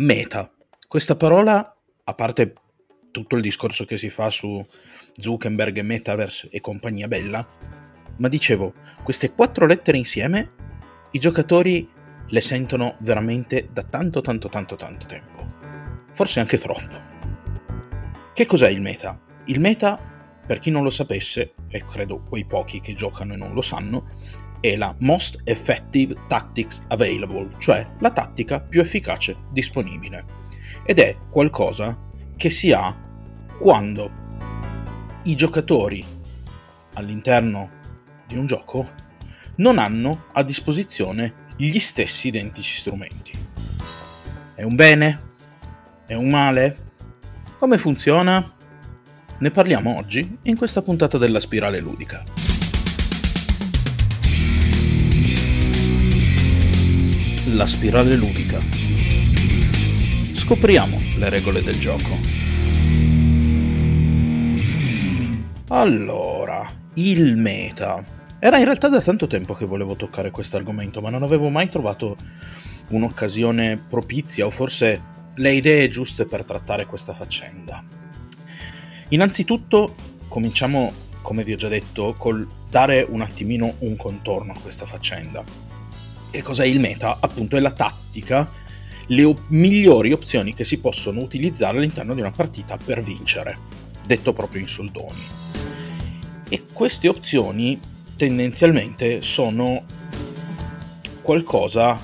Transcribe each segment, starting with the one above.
Meta. Questa parola, a parte tutto il discorso che si fa su Zuckerberg, Metaverse e compagnia bella, ma dicevo, queste quattro lettere insieme, i giocatori le sentono veramente da tanto tanto tanto tanto tempo. Forse anche troppo. Che cos'è il meta? Il meta, per chi non lo sapesse, e credo quei pochi che giocano e non lo sanno, è la Most Effective Tactics Available, cioè la tattica più efficace disponibile. Ed è qualcosa che si ha quando i giocatori all'interno di un gioco non hanno a disposizione gli stessi identici strumenti. È un bene? È un male? Come funziona? Ne parliamo oggi in questa puntata della spirale ludica. La spirale ludica. Scopriamo le regole del gioco. Allora, il meta. Era in realtà da tanto tempo che volevo toccare questo argomento, ma non avevo mai trovato un'occasione propizia o forse le idee giuste per trattare questa faccenda. Innanzitutto cominciamo, come vi ho già detto, col dare un attimino un contorno a questa faccenda. Che cos'è il meta? Appunto è la tattica, le op- migliori opzioni che si possono utilizzare all'interno di una partita per vincere, detto proprio in soldoni. E queste opzioni tendenzialmente sono qualcosa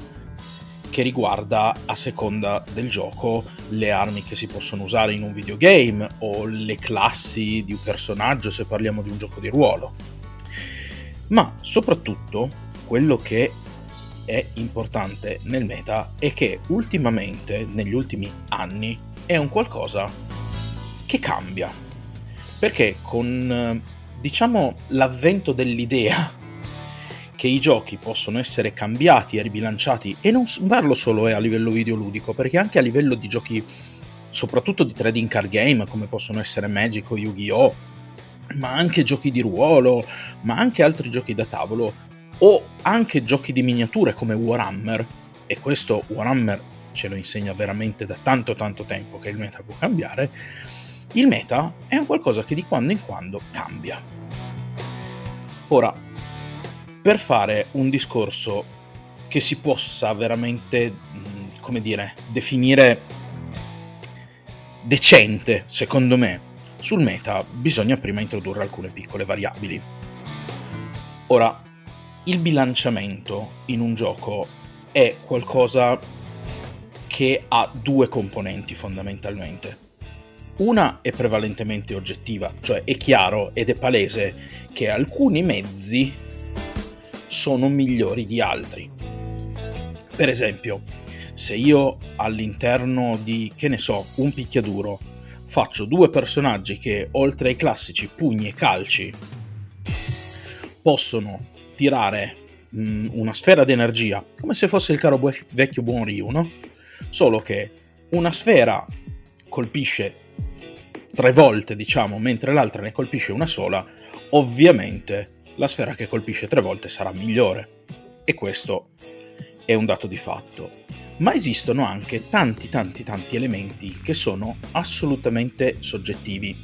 che riguarda a seconda del gioco le armi che si possono usare in un videogame o le classi di un personaggio se parliamo di un gioco di ruolo. Ma soprattutto quello che è importante nel meta è che ultimamente, negli ultimi anni, è un qualcosa che cambia. Perché con, diciamo, l'avvento dell'idea che i giochi possono essere cambiati e ribilanciati, e non parlo solo a livello videoludico, perché anche a livello di giochi, soprattutto di trading card game, come possono essere Magic o Yu-Gi-Oh!, ma anche giochi di ruolo, ma anche altri giochi da tavolo, o anche giochi di miniature come Warhammer, e questo Warhammer ce lo insegna veramente da tanto tanto tempo che il meta può cambiare, il meta è un qualcosa che di quando in quando cambia. Ora, per fare un discorso che si possa veramente, come dire, definire decente, secondo me, sul meta bisogna prima introdurre alcune piccole variabili. Ora, il bilanciamento in un gioco è qualcosa che ha due componenti fondamentalmente. Una è prevalentemente oggettiva, cioè è chiaro ed è palese che alcuni mezzi sono migliori di altri. Per esempio, se io all'interno di, che ne so, un picchiaduro faccio due personaggi che oltre ai classici pugni e calci possono tirare mh, mm, una sfera d'energia, come se fosse il caro bu- vecchio buon Ryu, no? Solo che una sfera colpisce tre volte, diciamo, mentre l'altra ne colpisce una sola, ovviamente la sfera che colpisce tre volte sarà migliore. E questo è un dato di fatto. Ma esistono anche tanti tanti tanti elementi che sono assolutamente soggettivi.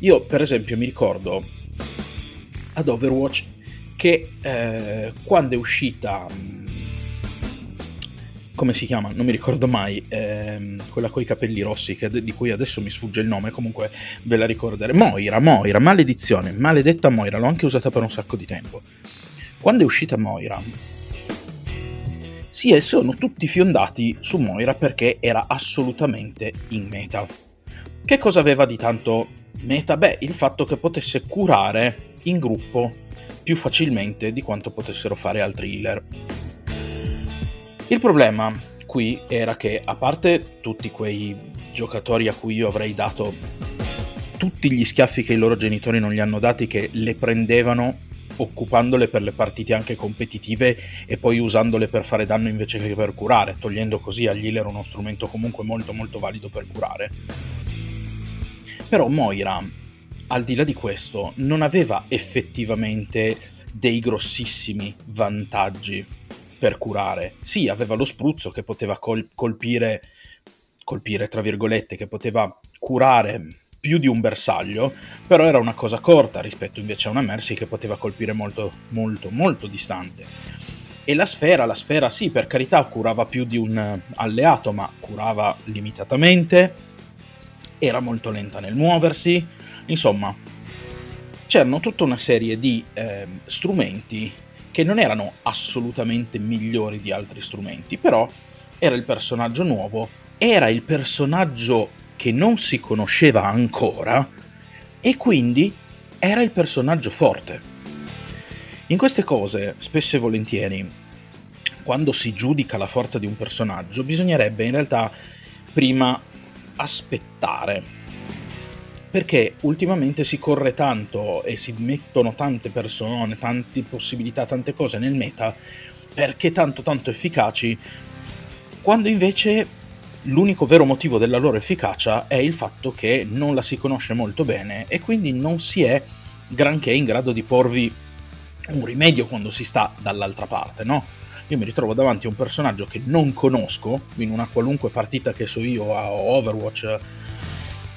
Io per esempio mi ricordo ad Overwatch che eh, quando è uscita mm, come si chiama? Non mi ricordo mai, ehm, quella coi capelli rossi che, di cui adesso mi sfugge il nome, comunque ve la ricorderete. Moira, Moira, maledizione, maledetta Moira, l'ho anche usata per un sacco di tempo. Quando è uscita Moira, sì, e sono tutti fiondati su Moira perché era assolutamente in meta. Che cosa aveva di tanto meta? Beh, il fatto che potesse curare in gruppo più facilmente di quanto potessero fare altri healer. Il problema qui era che, a parte tutti quei giocatori a cui io avrei dato tutti gli schiaffi che i loro genitori non gli hanno dati, che le prendevano occupandole per le partite anche competitive e poi usandole per fare danno invece che per curare, togliendo così agli healer uno strumento comunque molto molto valido per curare. Però Moira al di là di questo, non aveva effettivamente dei grossissimi vantaggi per curare. Sì, aveva lo spruzzo che poteva col- colpire, colpire, tra virgolette, che poteva curare più di un bersaglio, però era una cosa corta rispetto invece a una Mercy che poteva colpire molto, molto, molto distante. E la sfera, la sfera sì, per carità, curava più di un alleato, ma curava limitatamente, era molto lenta nel muoversi, insomma, c'erano tutta una serie di eh, strumenti che non erano assolutamente migliori di altri strumenti, però era il personaggio nuovo, era il personaggio che non si conosceva ancora e quindi era il personaggio forte. In queste cose, spesso e volentieri, quando si giudica la forza di un personaggio, bisognerebbe in realtà prima aspettare. Perché ultimamente si corre tanto e si mettono tante persone, tante possibilità, tante cose nel meta perché tanto tanto efficaci, quando invece L'unico vero motivo della loro efficacia è il fatto che non la si conosce molto bene e quindi non si è granché in grado di porvi un rimedio quando si sta dall'altra parte, no? Io mi ritrovo davanti a un personaggio che non conosco in una qualunque partita che so io a Overwatch.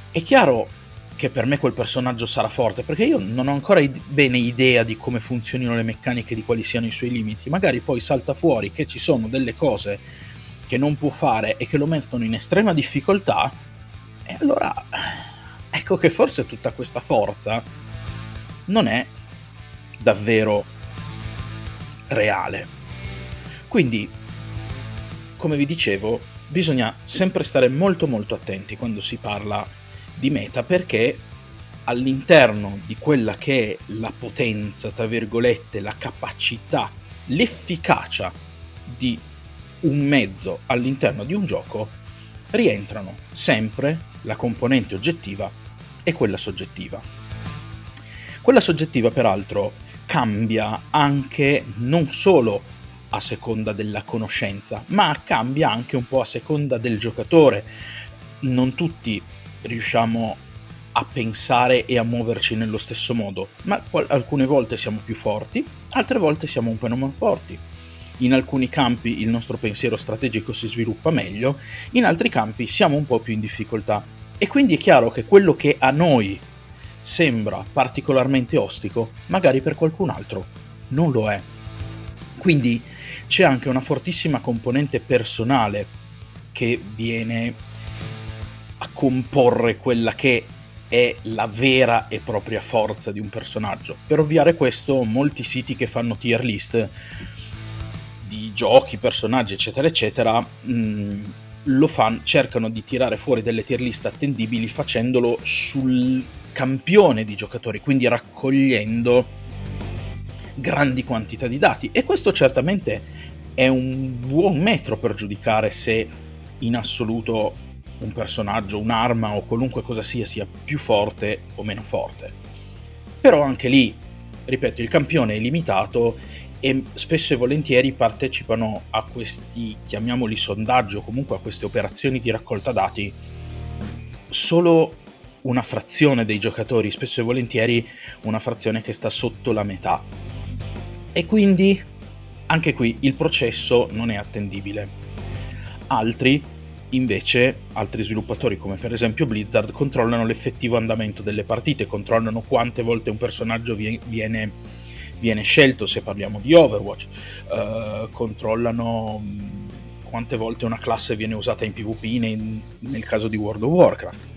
È chiaro che per me quel personaggio sarà forte, perché io non ho ancora bene idea di come funzionino le meccaniche, di quali siano i suoi limiti. Magari poi salta fuori che ci sono delle cose che non può fare e che lo mettono in estrema difficoltà, e allora ecco che forse tutta questa forza non è davvero reale. Quindi, come vi dicevo, bisogna sempre stare molto molto attenti quando si parla di meta perché all'interno di quella che è la potenza, tra virgolette, la capacità, l'efficacia di un mezzo all'interno di un gioco, rientrano sempre la componente oggettiva e quella soggettiva. Quella soggettiva, peraltro, cambia anche non solo a seconda della conoscenza, ma cambia anche un po' a seconda del giocatore. Non tutti riusciamo a pensare e a muoverci nello stesso modo, ma alcune volte siamo più forti, altre volte siamo un po' meno forti in alcuni campi il nostro pensiero strategico si sviluppa meglio, in altri campi siamo un po' più in difficoltà. E quindi è chiaro che quello che a noi sembra particolarmente ostico, magari per qualcun altro non lo è. Quindi c'è anche una fortissima componente personale che viene a comporre quella che è la vera e propria forza di un personaggio. Per ovviare questo, molti siti che fanno tier list di giochi, personaggi, eccetera, eccetera, mh, mm, lo fan, cercano di tirare fuori delle tier list attendibili facendolo sul campione di giocatori, quindi raccogliendo grandi quantità di dati. E questo certamente è un buon metro per giudicare se in assoluto un personaggio, un'arma o qualunque cosa sia sia più forte o meno forte. Però anche lì, ripeto, il campione è limitato e spesso e volentieri partecipano a questi, chiamiamoli sondaggi o comunque a queste operazioni di raccolta dati solo una frazione dei giocatori, spesso e volentieri una frazione che sta sotto la metà. E quindi anche qui il processo non è attendibile. Altri, invece, altri sviluppatori come per esempio Blizzard, controllano l'effettivo andamento delle partite, controllano quante volte un personaggio viene viene scelto se parliamo di Overwatch, uh, controllano mm, quante volte una classe viene usata in PvP in, nel caso di World of Warcraft.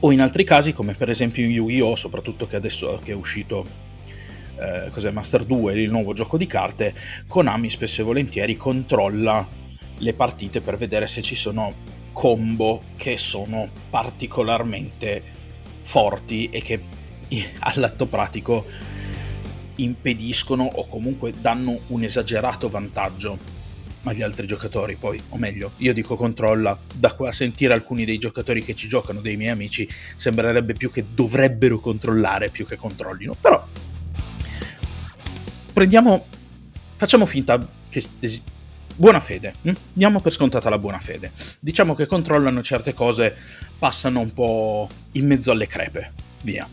O in altri casi, come per esempio in Yu-Gi-Oh!, soprattutto che adesso che è uscito eh, cos'è Master 2, il nuovo gioco di carte, Konami spesso e volentieri controlla le partite per vedere se ci sono combo che sono particolarmente forti e che all'atto pratico impediscono o comunque danno un esagerato vantaggio. Agli altri giocatori, poi, o meglio, io dico controlla, da qua a sentire alcuni dei giocatori che ci giocano, dei miei amici, sembrerebbe più che dovrebbero controllare più che controllino, però prendiamo, facciamo finta che buona fede, hm? diamo per scontata la buona fede, diciamo che controllano certe cose, passano un po' in mezzo alle crepe, via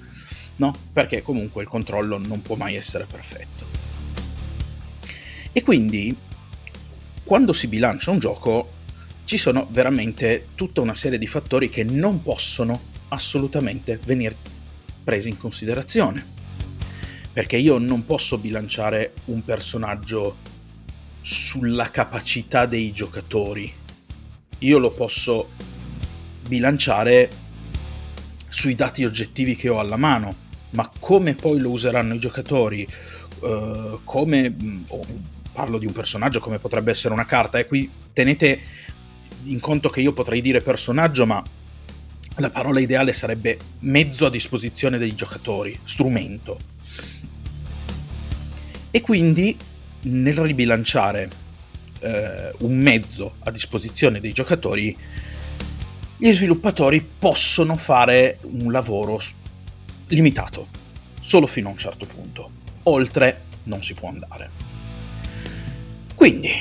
no? Perché comunque il controllo non può mai essere perfetto. E quindi quando si bilancia un gioco ci sono veramente tutta una serie di fattori che non possono assolutamente venire presi in considerazione. Perché io non posso bilanciare un personaggio sulla capacità dei giocatori. Io lo posso bilanciare sui dati oggettivi che ho alla mano, ma come poi lo useranno i giocatori, uh, come oh, parlo di un personaggio come potrebbe essere una carta, e qui tenete in conto che io potrei dire personaggio, ma la parola ideale sarebbe mezzo a disposizione dei giocatori, strumento. E quindi nel ribilanciare eh, un mezzo a disposizione dei giocatori, gli sviluppatori possono fare un lavoro limitato, solo fino a un certo punto. Oltre non si può andare. Quindi,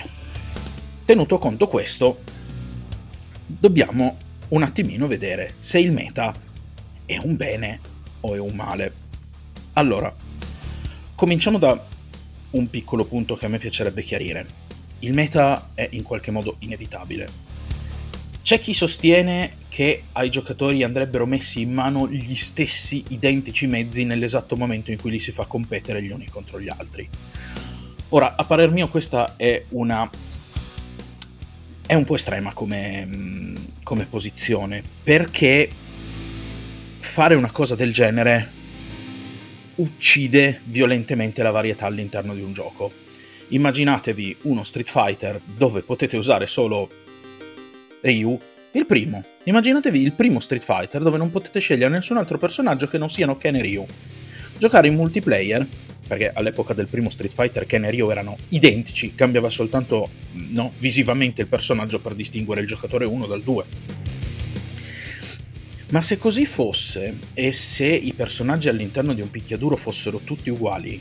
tenuto conto questo, dobbiamo un attimino vedere se il meta è un bene o è un male. Allora, cominciamo da un piccolo punto che a me piacerebbe chiarire. Il meta è in qualche modo inevitabile. C'è chi sostiene che ai giocatori andrebbero messi in mano gli stessi identici mezzi nell'esatto momento in cui li si fa competere gli uni contro gli altri. Ora, a parer mio questa è una è un po' estrema come, come posizione, perché fare una cosa del genere uccide violentemente la varietà all'interno di un gioco. Immaginatevi uno Street Fighter dove potete usare solo Ryu, il primo. Immaginatevi il primo Street Fighter dove non potete scegliere nessun altro personaggio che non siano Ken e Ryu. Giocare in multiplayer perché all'epoca del primo Street Fighter Ken e Ryu erano identici, cambiava soltanto no, visivamente il personaggio per distinguere il giocatore 1 dal 2. Ma se così fosse, e se i personaggi all'interno di un picchiaduro fossero tutti uguali,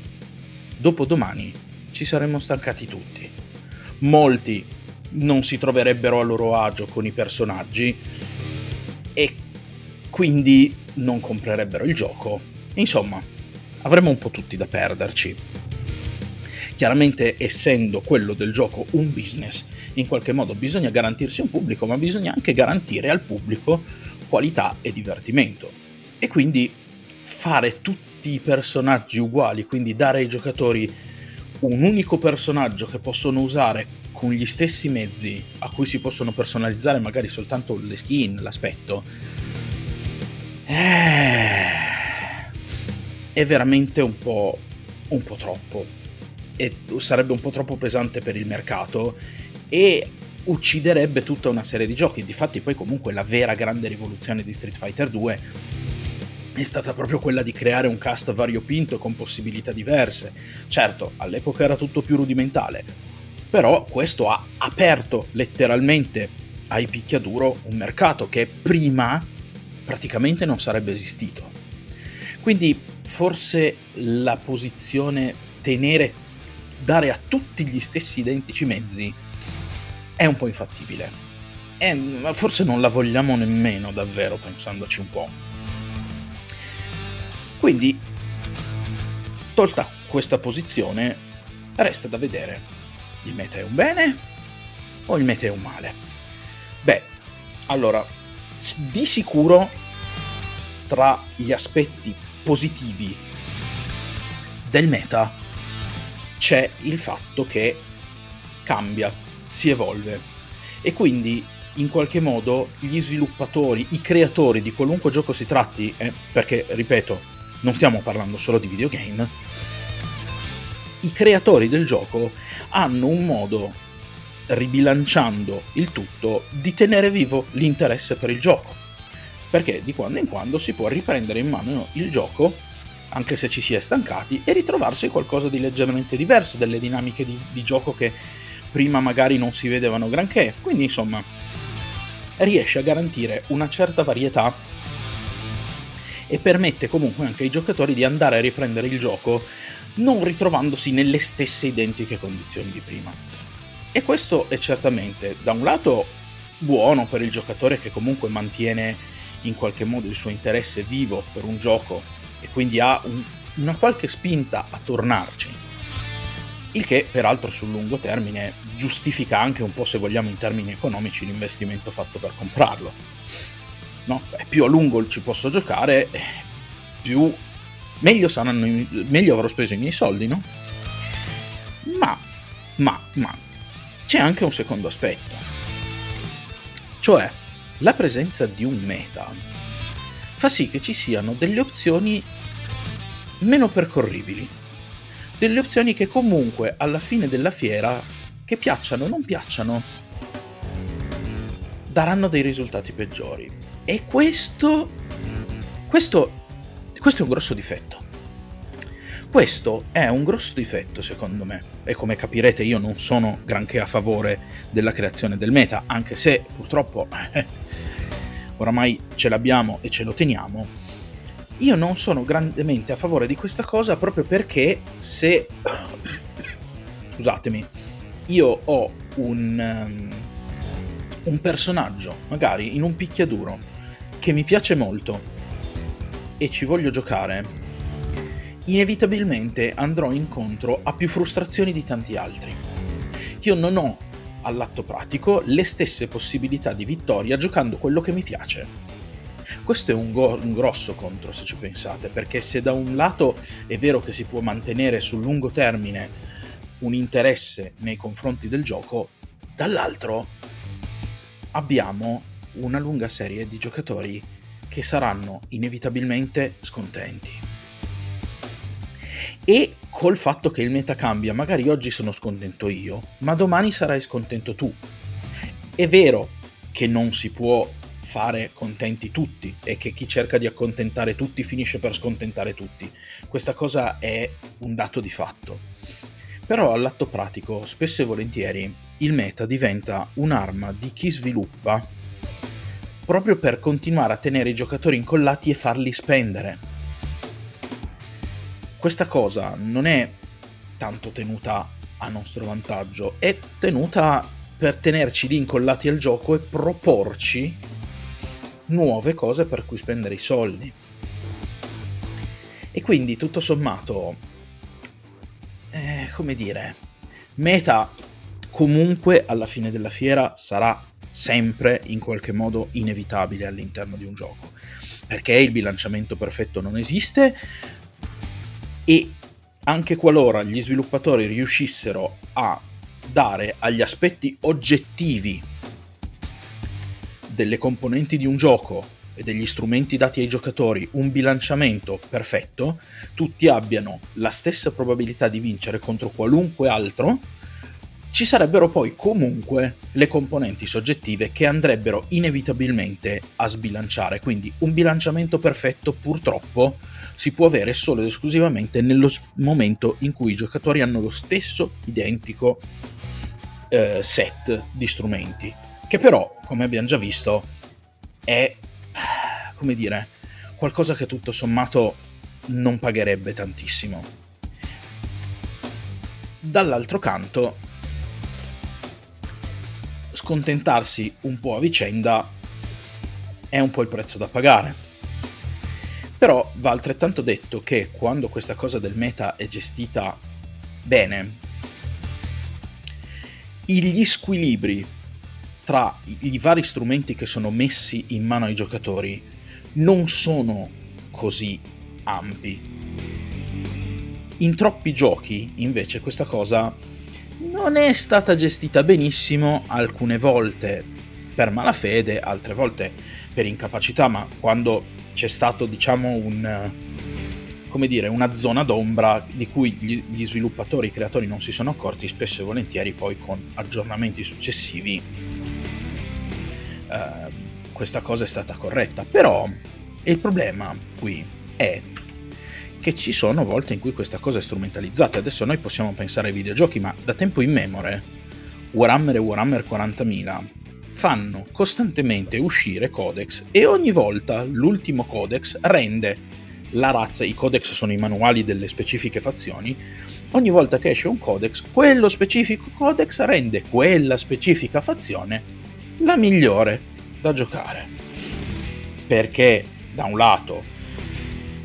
dopo domani ci saremmo stancati tutti. Molti non si troverebbero a loro agio con i personaggi e quindi non comprerebbero il gioco. Insomma, avremmo un po' tutti da perderci. Chiaramente essendo quello del gioco un business, in qualche modo bisogna garantirsi un pubblico, ma bisogna anche garantire al pubblico qualità e divertimento. E quindi fare tutti i personaggi uguali, quindi dare ai giocatori un unico personaggio che possono usare con gli stessi mezzi a cui si possono personalizzare magari soltanto le skin, l'aspetto. Eh è veramente un po', un po' troppo. E sarebbe un po' troppo pesante per il mercato e ucciderebbe tutta una serie di giochi. Difatti, poi, comunque, la vera grande rivoluzione di Street Fighter 2 è stata proprio quella di creare un cast variopinto con possibilità diverse. Certo, all'epoca era tutto più rudimentale, però questo ha aperto letteralmente ai picchiaduro un mercato che prima praticamente non sarebbe esistito. Quindi forse la posizione tenere, dare a tutti gli stessi identici mezzi è un po' infattibile. E forse non la vogliamo nemmeno davvero, pensandoci un po'. Quindi, tolta questa posizione, resta da vedere. Il meta è un bene o il meta è un male? Beh, allora, di sicuro tra gli aspetti positivi del meta c'è il fatto che cambia, si evolve. E quindi in qualche modo gli sviluppatori, i creatori di qualunque gioco si tratti, eh, perché ripeto, non stiamo parlando solo di videogame, i creatori del gioco hanno un modo, ribilanciando il tutto, di tenere vivo l'interesse per il gioco. Perché di quando in quando si può riprendere in mano il gioco, anche se ci si è stancati, e ritrovarsi qualcosa di leggermente diverso, delle dinamiche di, di gioco che prima magari non si vedevano granché. Quindi insomma, riesce a garantire una certa varietà e permette comunque anche ai giocatori di andare a riprendere il gioco non ritrovandosi nelle stesse identiche condizioni di prima. E questo è certamente, da un lato, buono per il giocatore che comunque mantiene in qualche modo il suo interesse vivo per un gioco e quindi ha un, una qualche spinta a tornarci. Il che, peraltro, sul lungo termine giustifica anche un po', se vogliamo, in termini economici, l'investimento fatto per comprarlo. No? Beh, più a lungo ci posso giocare, più meglio, saranno, meglio avrò speso i miei soldi, no? Ma, ma, ma, c'è anche un secondo aspetto. Cioè, la presenza di un meta fa sì che ci siano delle opzioni meno percorribili delle opzioni che comunque alla fine della fiera, che piacciono o non piacciono, daranno dei risultati peggiori. E questo, questo, questo è un grosso difetto. Questo è un grosso difetto secondo me e come capirete io non sono granché a favore della creazione del meta, anche se purtroppo eh, oramai ce l'abbiamo e ce lo teniamo io non sono grandemente a favore di questa cosa proprio perché se... Scusatemi, io ho un, um, un personaggio, magari in un picchiaduro, che mi piace molto e ci voglio giocare, inevitabilmente andrò incontro a più frustrazioni di tanti altri. Io non ho all'atto pratico le stesse possibilità di vittoria giocando quello che mi piace questo è un, go- un grosso contro se ci pensate, perché se da un lato è vero che si può mantenere sul lungo termine un interesse nei confronti del gioco, dall'altro abbiamo una lunga serie di giocatori che saranno inevitabilmente scontenti. E col fatto che il meta cambia, magari oggi sono scontento io, ma domani sarai scontento tu. È vero che non si può fare contenti tutti e che chi cerca di accontentare tutti finisce per scontentare tutti. Questa cosa è un dato di fatto. Però all'atto pratico, spesso e volentieri, il meta diventa un'arma di chi sviluppa proprio per continuare a tenere i giocatori incollati e farli spendere. Questa cosa non è tanto tenuta a nostro vantaggio, è tenuta per tenerci lì incollati al gioco e proporci nuove cose per cui spendere i soldi. E quindi tutto sommato, eh, come dire, meta comunque alla fine della fiera sarà sempre in qualche modo inevitabile all'interno di un gioco, perché il bilanciamento perfetto non esiste e anche qualora gli sviluppatori riuscissero a dare agli aspetti oggettivi delle componenti di un gioco e degli strumenti dati ai giocatori un bilanciamento perfetto, tutti abbiano la stessa probabilità di vincere contro qualunque altro, ci sarebbero poi comunque le componenti soggettive che andrebbero inevitabilmente a sbilanciare. Quindi un bilanciamento perfetto purtroppo si può avere solo ed esclusivamente nello momento in cui i giocatori hanno lo stesso identico eh, set di strumenti che però, come abbiamo già visto, è, come dire, qualcosa che tutto sommato non pagherebbe tantissimo. Dall'altro canto, scontentarsi un po' a vicenda è un po' il prezzo da pagare. Però va altrettanto detto che quando questa cosa del meta è gestita bene, gli squilibri tra i vari strumenti che sono messi in mano ai giocatori non sono così ampi. In troppi giochi, invece, questa cosa non è stata gestita benissimo alcune volte per malafede, altre volte per incapacità, ma quando c'è stato, diciamo, un come dire, una zona d'ombra di cui gli, sviluppatori, i creatori non si sono accorti, spesso e volentieri poi con aggiornamenti successivi Ehm, questa cosa è stata corretta. Però il problema qui è che ci sono volte in cui questa cosa è strumentalizzata. Adesso noi possiamo pensare ai videogiochi, ma da tempo in memore Warhammer e Warhammer 40.000 fanno costantemente uscire codex e ogni volta l'ultimo codex rende la razza, i codex sono i manuali delle specifiche fazioni, ogni volta che esce un codex, quello specifico codex rende quella specifica fazione la migliore da giocare. Perché da un lato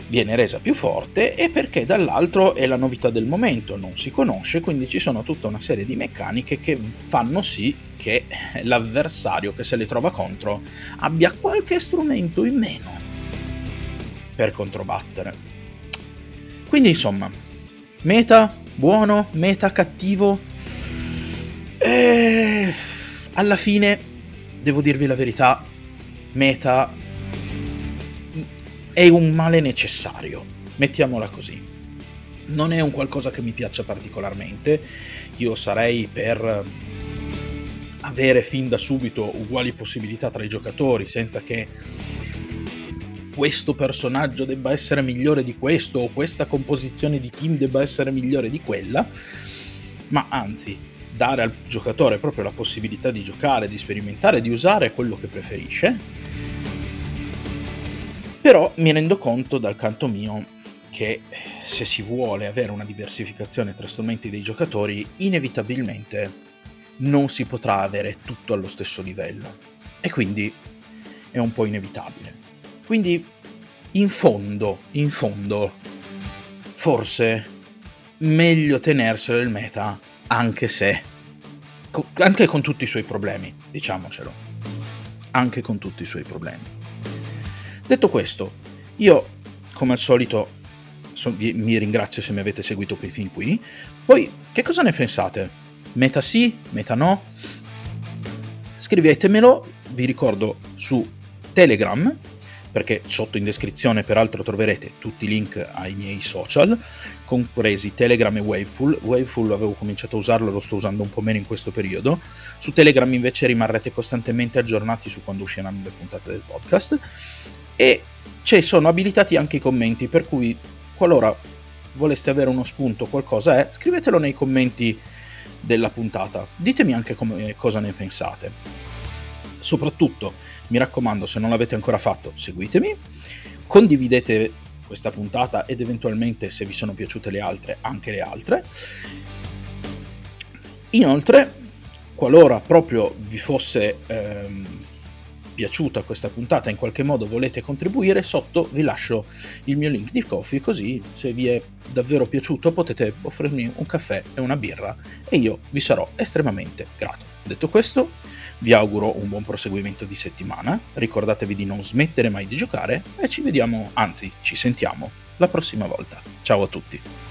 viene resa più forte e perché dall'altro è la novità del momento, non si conosce, quindi ci sono tutta una serie di meccaniche che fanno sì che l'avversario che se le trova contro abbia qualche strumento in meno per controbattere. Quindi insomma, meta buono, meta cattivo. E alla fine, devo dirvi la verità, meta è un male necessario, mettiamola così. Non è un qualcosa che mi piaccia particolarmente, io sarei per avere fin da subito uguali possibilità tra i giocatori senza che questo personaggio debba essere migliore di questo o questa composizione di team debba essere migliore di quella, ma anzi dare al giocatore proprio la possibilità di giocare, di sperimentare, di usare quello che preferisce però mi rendo conto dal canto mio che se si vuole avere una diversificazione tra strumenti dei giocatori, inevitabilmente non si potrà avere tutto allo stesso livello. E quindi è un po' inevitabile. Quindi, in fondo, in fondo, forse meglio tenerselo il meta, anche se... anche con tutti i suoi problemi, diciamocelo. Anche con tutti i suoi problemi. Detto questo, io come al solito so, vi, mi ringrazio se mi avete seguito fin qui. Poi, che cosa ne pensate? Meta sì, meta no? Scrivetemelo, vi ricordo su Telegram, perché sotto in descrizione peraltro troverete tutti i link ai miei social, compresi Telegram e Waveful. Waveful avevo cominciato a usarlo, lo sto usando un po' meno in questo periodo. Su Telegram invece rimarrete costantemente aggiornati su quando usciranno le puntate del podcast e ci sono abilitati anche i commenti, per cui qualora voleste avere uno spunto o qualcosa, eh, scrivetelo nei commenti della puntata. Ditemi anche come, cosa ne pensate. Soprattutto, mi raccomando, se non l'avete ancora fatto, seguitemi, condividete questa puntata ed eventualmente, se vi sono piaciute le altre, anche le altre. Inoltre, qualora proprio vi fosse... Ehm, piaciuta questa puntata in qualche modo volete contribuire, sotto vi lascio il mio link di coffee così se vi è davvero piaciuto potete offrirmi un caffè e una birra e io vi sarò estremamente grato. Detto questo, vi auguro un buon proseguimento di settimana, ricordatevi di non smettere mai di giocare e ci vediamo, anzi ci sentiamo la prossima volta. Ciao a tutti!